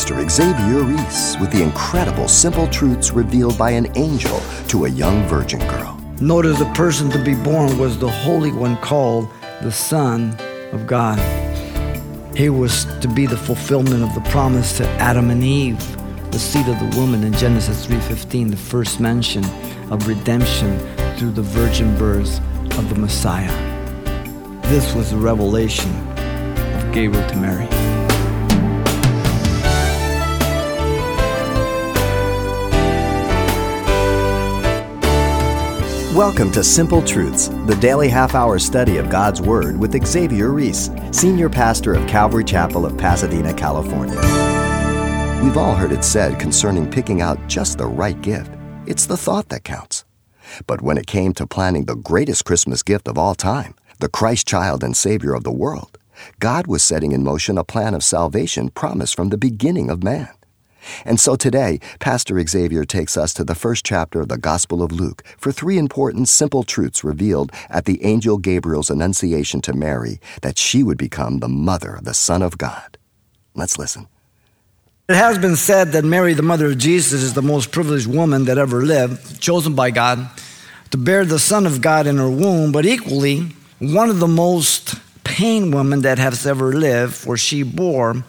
Pastor Xavier Reese with the incredible simple truths revealed by an angel to a young virgin girl. Notice the person to be born was the Holy One called the Son of God. He was to be the fulfillment of the promise to Adam and Eve, the seed of the woman in Genesis 3:15, the first mention of redemption through the virgin birth of the Messiah. This was the revelation of Gabriel to Mary. Welcome to Simple Truths, the daily half hour study of God's Word with Xavier Reese, Senior Pastor of Calvary Chapel of Pasadena, California. We've all heard it said concerning picking out just the right gift it's the thought that counts. But when it came to planning the greatest Christmas gift of all time, the Christ child and Savior of the world, God was setting in motion a plan of salvation promised from the beginning of man. And so today, Pastor Xavier takes us to the first chapter of the Gospel of Luke for three important simple truths revealed at the angel Gabriel's annunciation to Mary that she would become the mother of the Son of God. Let's listen. It has been said that Mary, the mother of Jesus, is the most privileged woman that ever lived, chosen by God to bear the Son of God in her womb, but equally, one of the most pain women that has ever lived, for she bore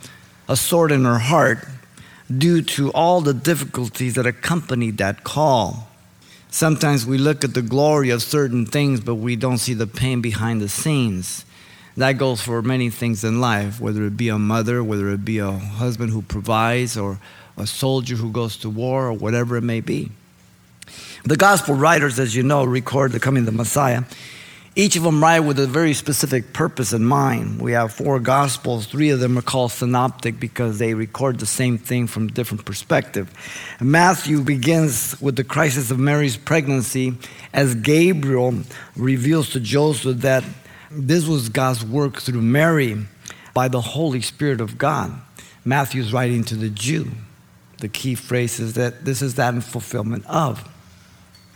a sword in her heart due to all the difficulties that accompanied that call. Sometimes we look at the glory of certain things, but we don't see the pain behind the scenes. That goes for many things in life, whether it be a mother, whether it be a husband who provides, or a soldier who goes to war, or whatever it may be. The gospel writers, as you know, record the coming of the Messiah. Each of them write with a very specific purpose in mind. We have four gospels. Three of them are called synoptic because they record the same thing from a different perspective. Matthew begins with the crisis of Mary's pregnancy as Gabriel reveals to Joseph that this was God's work through Mary by the Holy Spirit of God. Matthew's writing to the Jew. The key phrase is that this is that in fulfillment of.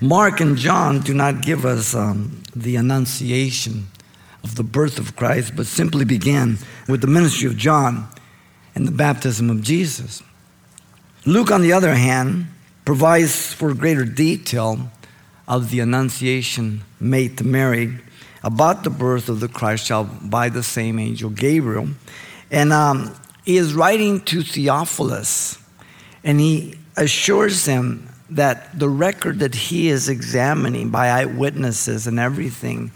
Mark and John do not give us um, the annunciation of the birth of Christ, but simply begin with the ministry of John and the baptism of Jesus. Luke, on the other hand, provides for greater detail of the annunciation made to Mary about the birth of the Christ child by the same angel Gabriel. And um, he is writing to Theophilus, and he assures him that the record that he is examining by eyewitnesses and everything,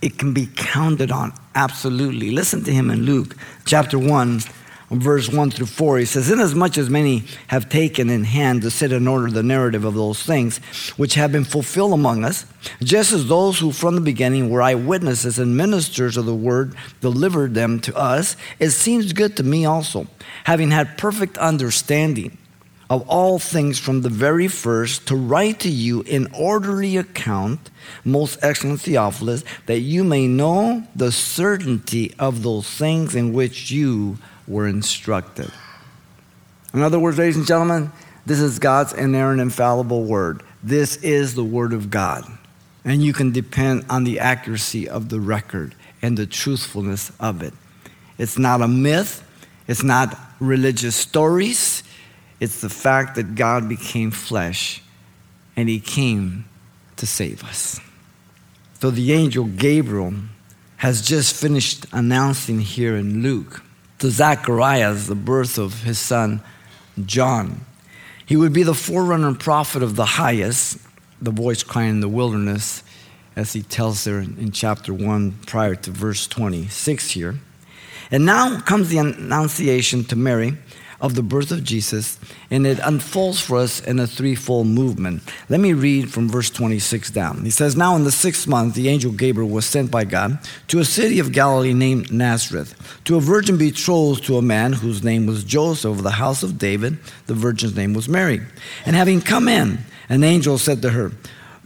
it can be counted on absolutely. Listen to him in Luke chapter 1, verse 1 through 4. He says, Inasmuch as many have taken in hand to set in order the narrative of those things which have been fulfilled among us, just as those who from the beginning were eyewitnesses and ministers of the word delivered them to us, it seems good to me also, having had perfect understanding of all things from the very first to write to you in orderly account, most excellent Theophilus, that you may know the certainty of those things in which you were instructed. In other words, ladies and gentlemen, this is God's inerrant, infallible word. This is the word of God. And you can depend on the accuracy of the record and the truthfulness of it. It's not a myth, it's not religious stories. It's the fact that God became flesh and he came to save us. So the angel Gabriel has just finished announcing here in Luke to Zacharias the birth of his son John. He would be the forerunner and prophet of the highest, the voice crying in the wilderness, as he tells there in chapter 1 prior to verse 26 here. And now comes the annunciation to Mary of the birth of Jesus, and it unfolds for us in a threefold movement. Let me read from verse 26 down. He says, Now in the sixth month, the angel Gabriel was sent by God to a city of Galilee named Nazareth, to a virgin betrothed to a man whose name was Joseph of the house of David. The virgin's name was Mary. And having come in, an angel said to her,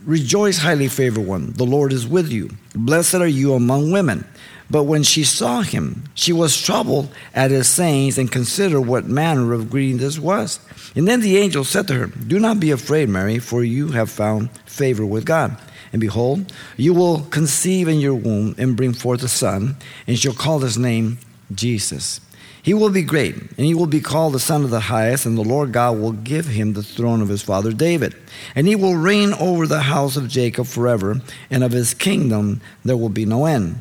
Rejoice, highly favored one, the Lord is with you. Blessed are you among women. But when she saw him, she was troubled at his sayings and considered what manner of greeting this was. And then the angel said to her, Do not be afraid, Mary, for you have found favor with God. And behold, you will conceive in your womb and bring forth a son, and shall call his name Jesus. He will be great, and he will be called the Son of the Highest, and the Lord God will give him the throne of his father David. And he will reign over the house of Jacob forever, and of his kingdom there will be no end.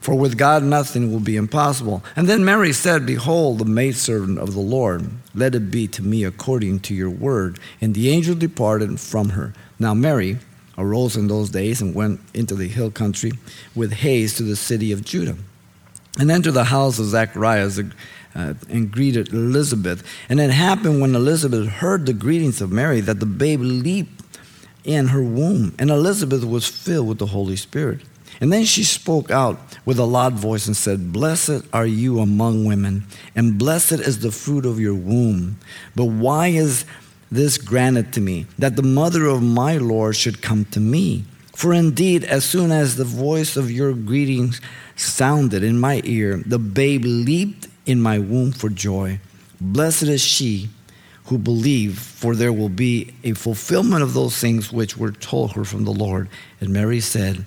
For with God nothing will be impossible. And then Mary said, Behold, the maidservant of the Lord, let it be to me according to your word. And the angel departed from her. Now Mary arose in those days and went into the hill country with haste to the city of Judah, and entered the house of Zacharias uh, and greeted Elizabeth. And it happened when Elizabeth heard the greetings of Mary that the babe leaped in her womb, and Elizabeth was filled with the Holy Spirit. And then she spoke out with a loud voice and said, Blessed are you among women, and blessed is the fruit of your womb. But why is this granted to me, that the mother of my Lord should come to me? For indeed, as soon as the voice of your greetings sounded in my ear, the babe leaped in my womb for joy. Blessed is she who believed, for there will be a fulfillment of those things which were told her from the Lord. And Mary said,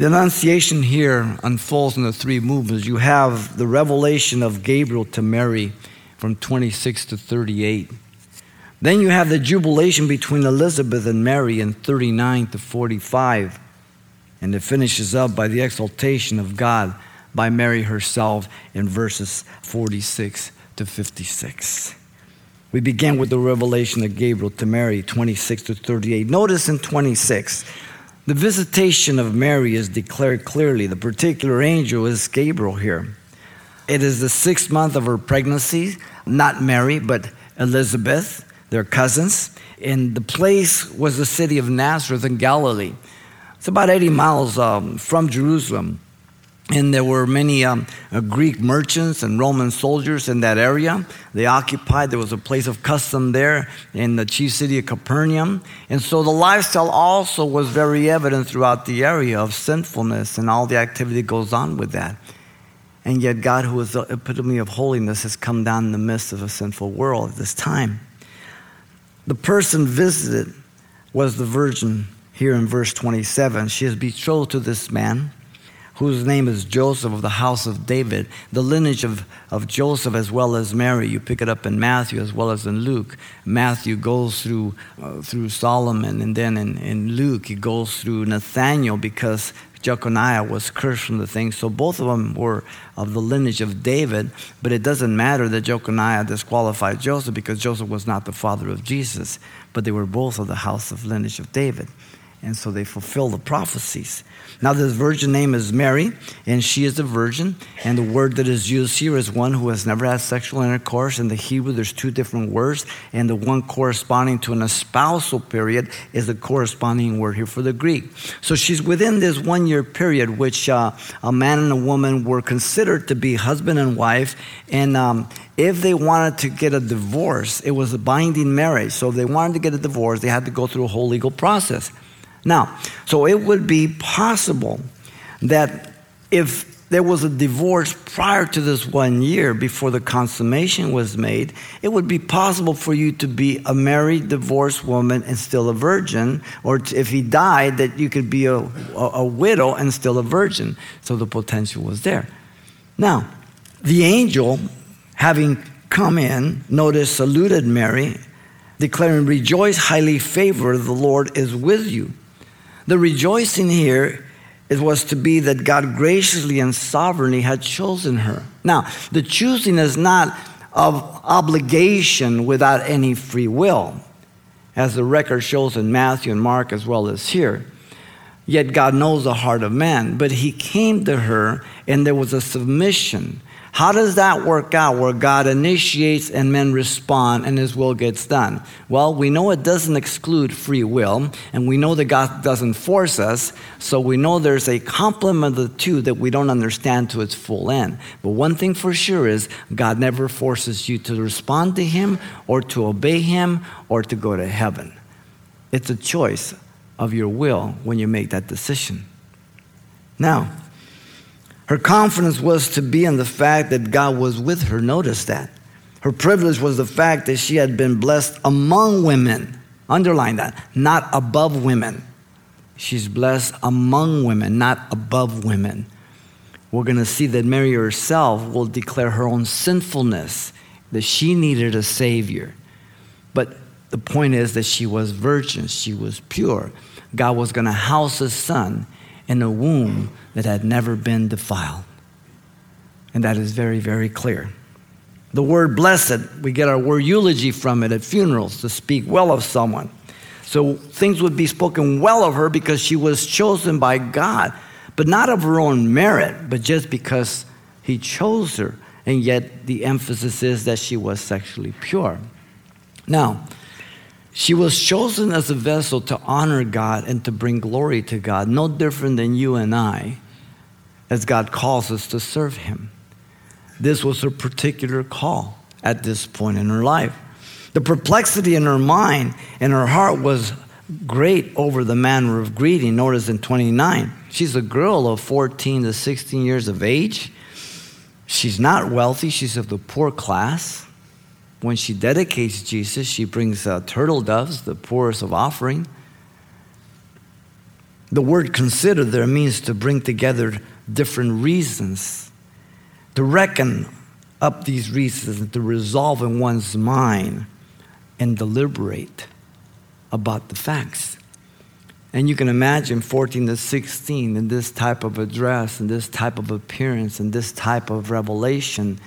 The Annunciation here unfolds in the three movements. You have the revelation of Gabriel to Mary from 26 to 38. Then you have the jubilation between Elizabeth and Mary in 39 to 45. And it finishes up by the exaltation of God by Mary herself in verses 46 to 56. We begin with the revelation of Gabriel to Mary, 26 to 38. Notice in 26, the visitation of Mary is declared clearly. The particular angel is Gabriel here. It is the sixth month of her pregnancy, not Mary, but Elizabeth, their cousins. And the place was the city of Nazareth in Galilee. It's about 80 miles um, from Jerusalem. And there were many um, uh, Greek merchants and Roman soldiers in that area. They occupied, there was a place of custom there in the chief city of Capernaum. And so the lifestyle also was very evident throughout the area of sinfulness and all the activity goes on with that. And yet, God, who is the epitome of holiness, has come down in the midst of a sinful world at this time. The person visited was the virgin here in verse 27. She is betrothed to this man whose name is Joseph of the house of David, the lineage of, of Joseph as well as Mary. You pick it up in Matthew as well as in Luke. Matthew goes through, uh, through Solomon, and then in, in Luke, he goes through Nathaniel because Jeconiah was cursed from the thing. So both of them were of the lineage of David, but it doesn't matter that Jeconiah disqualified Joseph because Joseph was not the father of Jesus, but they were both of the house of lineage of David. And so they fulfill the prophecies. Now, this virgin name is Mary, and she is a virgin. And the word that is used here is one who has never had sexual intercourse. In the Hebrew, there's two different words, and the one corresponding to an espousal period is the corresponding word here for the Greek. So she's within this one year period, which uh, a man and a woman were considered to be husband and wife. And um, if they wanted to get a divorce, it was a binding marriage. So if they wanted to get a divorce, they had to go through a whole legal process. Now, so it would be possible that if there was a divorce prior to this one year before the consummation was made, it would be possible for you to be a married, divorced woman and still a virgin, or if he died, that you could be a, a, a widow and still a virgin. So the potential was there. Now, the angel, having come in, notice, saluted Mary, declaring, Rejoice, highly favored, the Lord is with you. The rejoicing here it was to be that God graciously and sovereignly had chosen her. Now, the choosing is not of obligation without any free will, as the record shows in Matthew and Mark as well as here. Yet God knows the heart of man. But he came to her and there was a submission. How does that work out where God initiates and men respond and his will gets done? Well, we know it doesn't exclude free will, and we know that God doesn't force us, so we know there's a complement of the two that we don't understand to its full end. But one thing for sure is God never forces you to respond to him or to obey him or to go to heaven. It's a choice of your will when you make that decision. Now, her confidence was to be in the fact that God was with her. Notice that. Her privilege was the fact that she had been blessed among women. Underline that, not above women. She's blessed among women, not above women. We're going to see that Mary herself will declare her own sinfulness, that she needed a Savior. But the point is that she was virgin, she was pure. God was going to house a son in a womb that had never been defiled. And that is very, very clear. The word blessed, we get our word eulogy from it at funerals to speak well of someone. So things would be spoken well of her because she was chosen by God, but not of her own merit, but just because He chose her. And yet the emphasis is that she was sexually pure. Now, she was chosen as a vessel to honor God and to bring glory to God, no different than you and I, as God calls us to serve Him. This was her particular call at this point in her life. The perplexity in her mind and her heart was great over the manner of greeting. Notice in 29, she's a girl of 14 to 16 years of age. She's not wealthy, she's of the poor class when she dedicates Jesus, she brings uh, turtle doves, the poorest of offering. The word consider there means to bring together different reasons, to reckon up these reasons, to resolve in one's mind and deliberate about the facts. And you can imagine 14 to 16 in this type of address and this type of appearance and this type of revelation.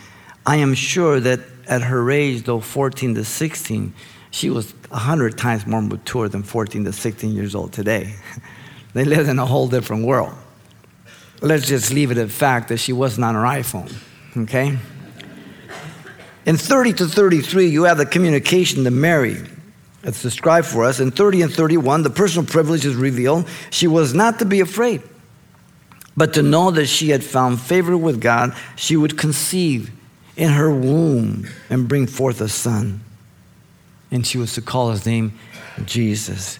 I am sure that at her age, though 14 to 16, she was 100 times more mature than 14 to 16 years old today. they lived in a whole different world. Let's just leave it at fact that she wasn't on her iPhone, okay? In 30 to 33, you have the communication to Mary. It's described for us. In 30 and 31, the personal privilege is revealed. She was not to be afraid, but to know that she had found favor with God, she would conceive in her womb and bring forth a son. And she was to call his name Jesus.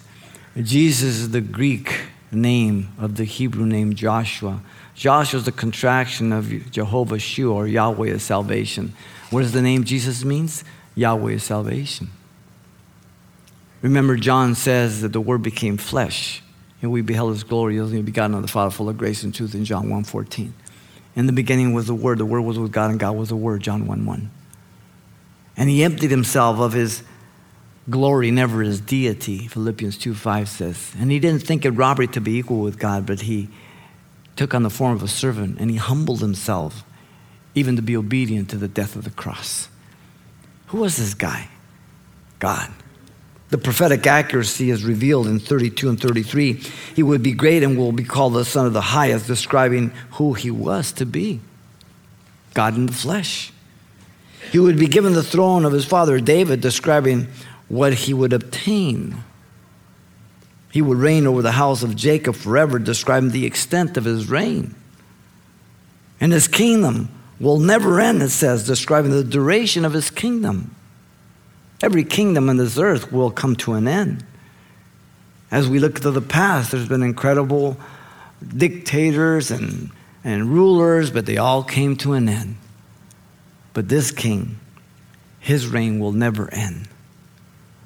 Jesus is the Greek name of the Hebrew name Joshua. Joshua is the contraction of Jehovah Shu or Yahweh is salvation. What does the name Jesus means? Yahweh is salvation. Remember, John says that the Word became flesh, and we beheld His glory, only begotten of the Father, full of grace and truth in John 1.14. In the beginning was the Word. The Word was with God, and God was the Word, John 1 1. And he emptied himself of his glory, never his deity, Philippians 2 5 says. And he didn't think it robbery to be equal with God, but he took on the form of a servant and he humbled himself, even to be obedient to the death of the cross. Who was this guy? God. The prophetic accuracy is revealed in 32 and 33. He would be great and will be called the Son of the Highest, describing who he was to be God in the flesh. He would be given the throne of his father David, describing what he would obtain. He would reign over the house of Jacob forever, describing the extent of his reign. And his kingdom will never end, it says, describing the duration of his kingdom. Every kingdom on this earth will come to an end. As we look to the past, there's been incredible dictators and and rulers, but they all came to an end. But this king, his reign will never end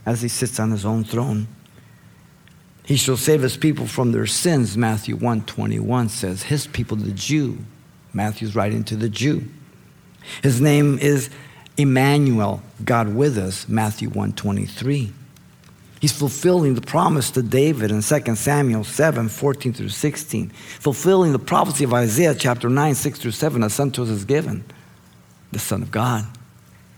as he sits on his own throne. He shall save his people from their sins, Matthew 121 says. His people, the Jew. Matthew's writing to the Jew. His name is Emmanuel, God with us, Matthew 123. He's fulfilling the promise to David in 2 Samuel 7, 14 through 16, fulfilling the prophecy of Isaiah chapter 9, 6 through 7, a son to us is given, the Son of God.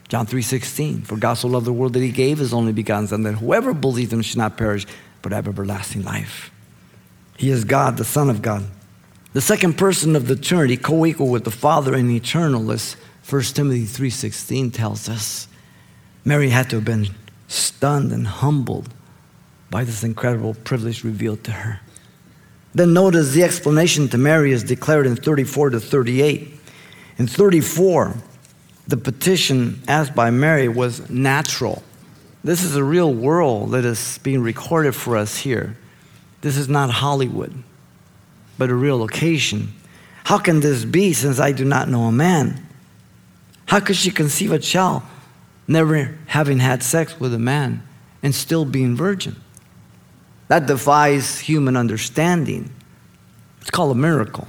John 3, 16, for God so loved the world that he gave his only begotten Son, that whoever believes him should not perish, but have everlasting life. He is God, the Son of God. The second person of the Trinity, co-equal with the Father and eternal, as 1 Timothy 3.16 tells us. Mary had to have been stunned and humbled by this incredible privilege revealed to her. Then notice the explanation to Mary is declared in 34 to 38. In 34, the petition asked by Mary was natural. This is a real world that is being recorded for us here. This is not Hollywood, but a real occasion. How can this be since I do not know a man? How could she conceive a child never having had sex with a man and still being virgin. That defies human understanding. It's called a miracle.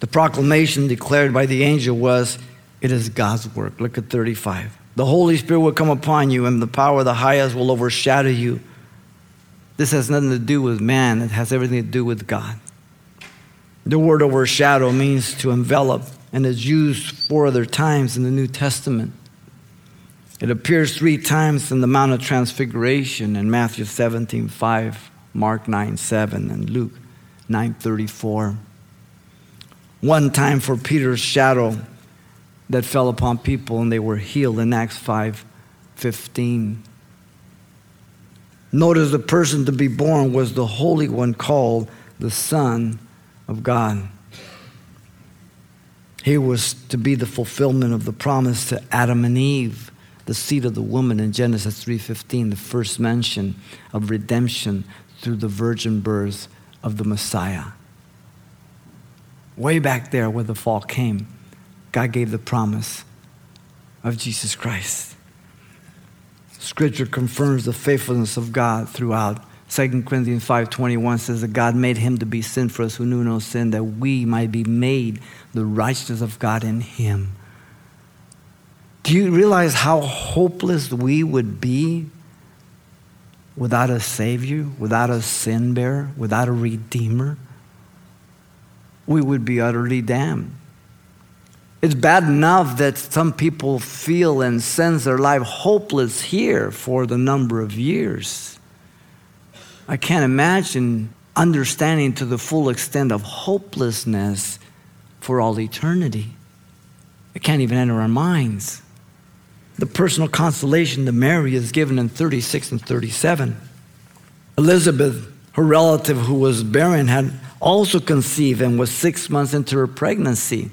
The proclamation declared by the angel was, It is God's work. Look at 35. The Holy Spirit will come upon you, and the power of the highest will overshadow you. This has nothing to do with man, it has everything to do with God. The word overshadow means to envelop and is used four other times in the New Testament. It appears three times in the Mount of Transfiguration in Matthew 17 5, Mark 9 7, and Luke 9 34. One time for Peter's shadow that fell upon people and they were healed in Acts 5 15. Notice the person to be born was the Holy One called the Son of God. He was to be the fulfillment of the promise to Adam and Eve the seed of the woman in Genesis 3:15, the first mention of redemption through the virgin birth of the Messiah. Way back there where the fall came, God gave the promise of Jesus Christ. Scripture confirms the faithfulness of God throughout. 2 Corinthians 5:21 says that God made him to be sin for us who knew no sin that we might be made the righteousness of God in him. Do you realize how hopeless we would be without a Savior, without a sin bearer, without a Redeemer? We would be utterly damned. It's bad enough that some people feel and sense their life hopeless here for the number of years. I can't imagine understanding to the full extent of hopelessness for all eternity. It can't even enter our minds the personal consolation to Mary is given in 36 and 37. Elizabeth, her relative who was barren, had also conceived and was six months into her pregnancy.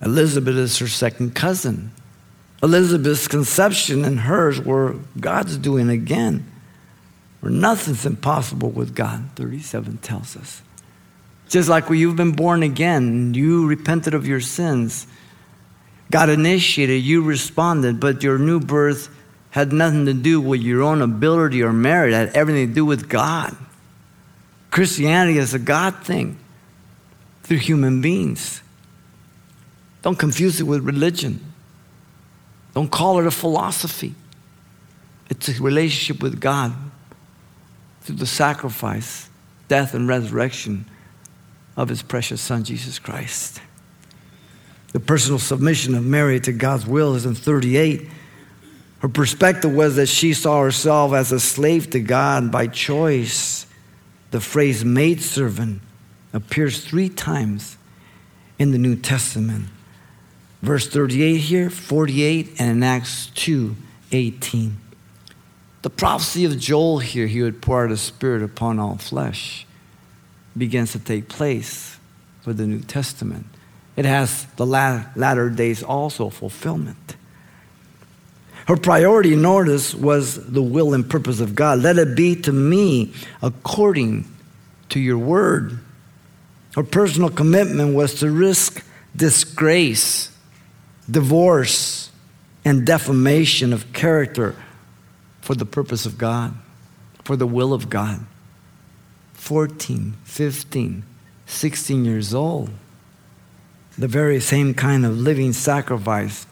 Elizabeth is her second cousin. Elizabeth's conception and hers were God's doing again. Where nothing's impossible with God, 37 tells us. Just like when you've been born again, you repented of your sins God initiated, you responded, but your new birth had nothing to do with your own ability or merit, it had everything to do with God. Christianity is a God thing through human beings. Don't confuse it with religion. Don't call it a philosophy. It's a relationship with God through the sacrifice, death, and resurrection of His precious Son, Jesus Christ. The personal submission of Mary to God's will is in 38. Her perspective was that she saw herself as a slave to God by choice. The phrase maidservant appears three times in the New Testament. Verse 38 here, 48, and in Acts 2 18. The prophecy of Joel here, he would pour out his spirit upon all flesh, begins to take place for the New Testament it has the latter days also fulfillment. Her priority, notice, was the will and purpose of God. Let it be to me according to your word. Her personal commitment was to risk disgrace, divorce, and defamation of character for the purpose of God, for the will of God. 14, 15, 16 years old. The very same kind of living sacrifice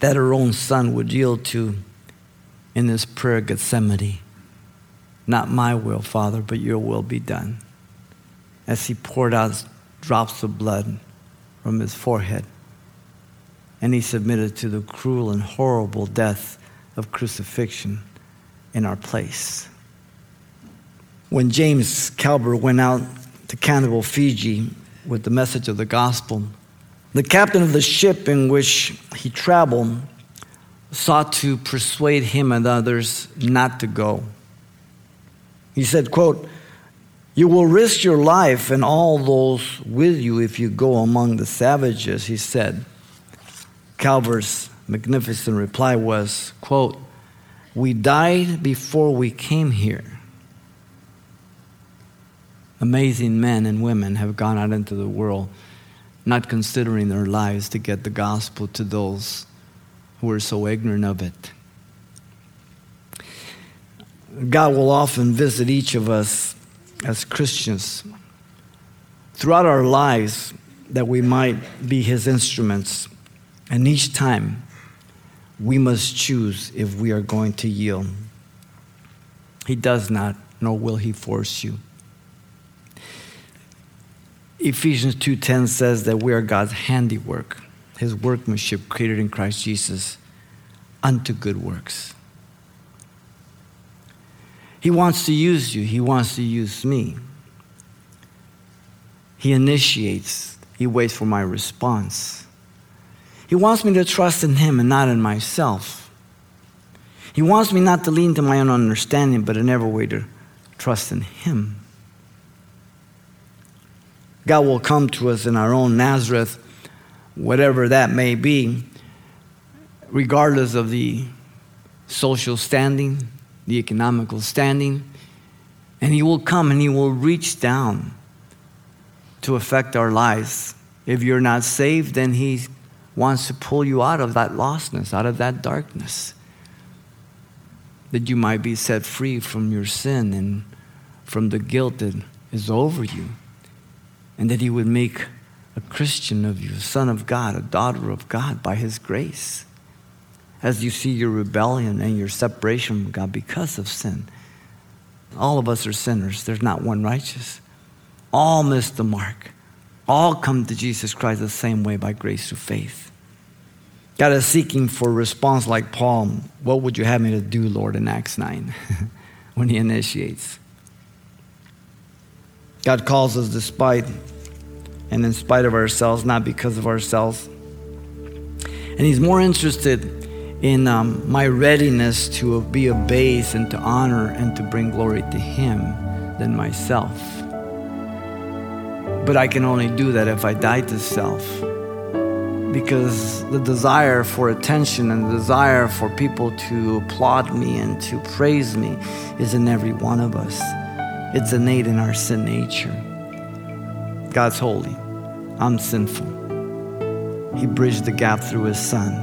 that her own son would yield to in this prayer Gethsemane. Not my will, Father, but your will be done. As he poured out drops of blood from his forehead. And he submitted to the cruel and horrible death of crucifixion in our place. When James Calvert went out to Cannibal, Fiji, with the message of the gospel, the captain of the ship in which he traveled sought to persuade him and others not to go. He said, quote, you will risk your life and all those with you if you go among the savages, he said. Calvert's magnificent reply was, quote, We died before we came here. Amazing men and women have gone out into the world not considering their lives to get the gospel to those who are so ignorant of it. God will often visit each of us as Christians throughout our lives that we might be His instruments and each time, we must choose if we are going to yield. He does not, nor will he force you. Ephesians 2:10 says that we are God's handiwork, his workmanship created in Christ Jesus unto good works. He wants to use you, he wants to use me. He initiates, he waits for my response. He wants me to trust in Him and not in myself. He wants me not to lean to my own understanding, but in every way to trust in Him. God will come to us in our own Nazareth, whatever that may be, regardless of the social standing, the economical standing. And He will come and He will reach down to affect our lives. If you're not saved, then He's wants to pull you out of that lostness, out of that darkness, that you might be set free from your sin and from the guilt that is over you, and that He would make a Christian of you, a son of God, a daughter of God by His grace. As you see your rebellion and your separation from God because of sin. All of us are sinners. There's not one righteous. All miss the mark. All come to Jesus Christ the same way by grace through faith. God is seeking for a response like Paul. What would you have me to do, Lord, in Acts 9 when he initiates? God calls us despite and in spite of ourselves, not because of ourselves. And he's more interested in um, my readiness to be a base and to honor and to bring glory to him than myself. But I can only do that if I die to self because the desire for attention and the desire for people to applaud me and to praise me is in every one of us. It's innate in our sin nature. God's holy. I'm sinful. He bridged the gap through His Son.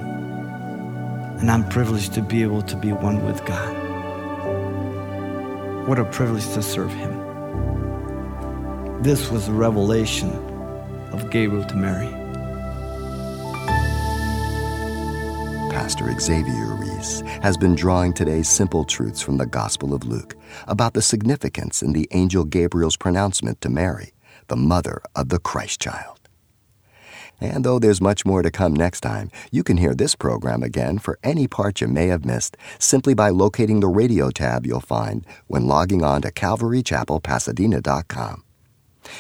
And I'm privileged to be able to be one with God. What a privilege to serve Him. This was a revelation of Gabriel to Mary. Pastor Xavier Reese has been drawing today's simple truths from the Gospel of Luke about the significance in the angel Gabriel's pronouncement to Mary, the mother of the Christ child. And though there's much more to come next time, you can hear this program again for any part you may have missed simply by locating the radio tab you'll find when logging on to CalvaryChapelPasadena.com.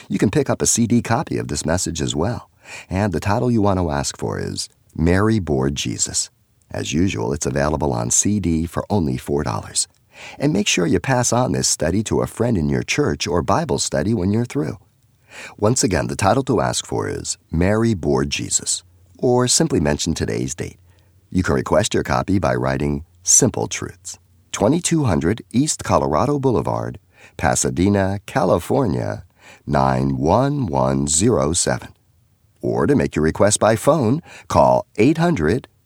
You can pick up a CD copy of this message as well, and the title you want to ask for is Mary Bore Jesus. As usual, it's available on CD for only $4. And make sure you pass on this study to a friend in your church or Bible study when you're through. Once again, the title to ask for is Mary Bore Jesus, or simply mention today's date. You can request your copy by writing Simple Truths, 2200 East Colorado Boulevard, Pasadena, California, 91107. Or to make your request by phone, call 800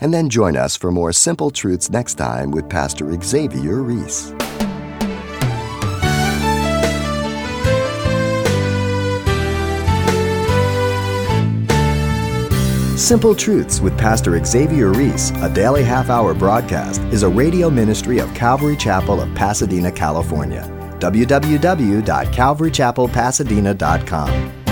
And then join us for more Simple Truths next time with Pastor Xavier Reese. Simple Truths with Pastor Xavier Reese, a daily half hour broadcast, is a radio ministry of Calvary Chapel of Pasadena, California. www.calvarychapelpasadena.com.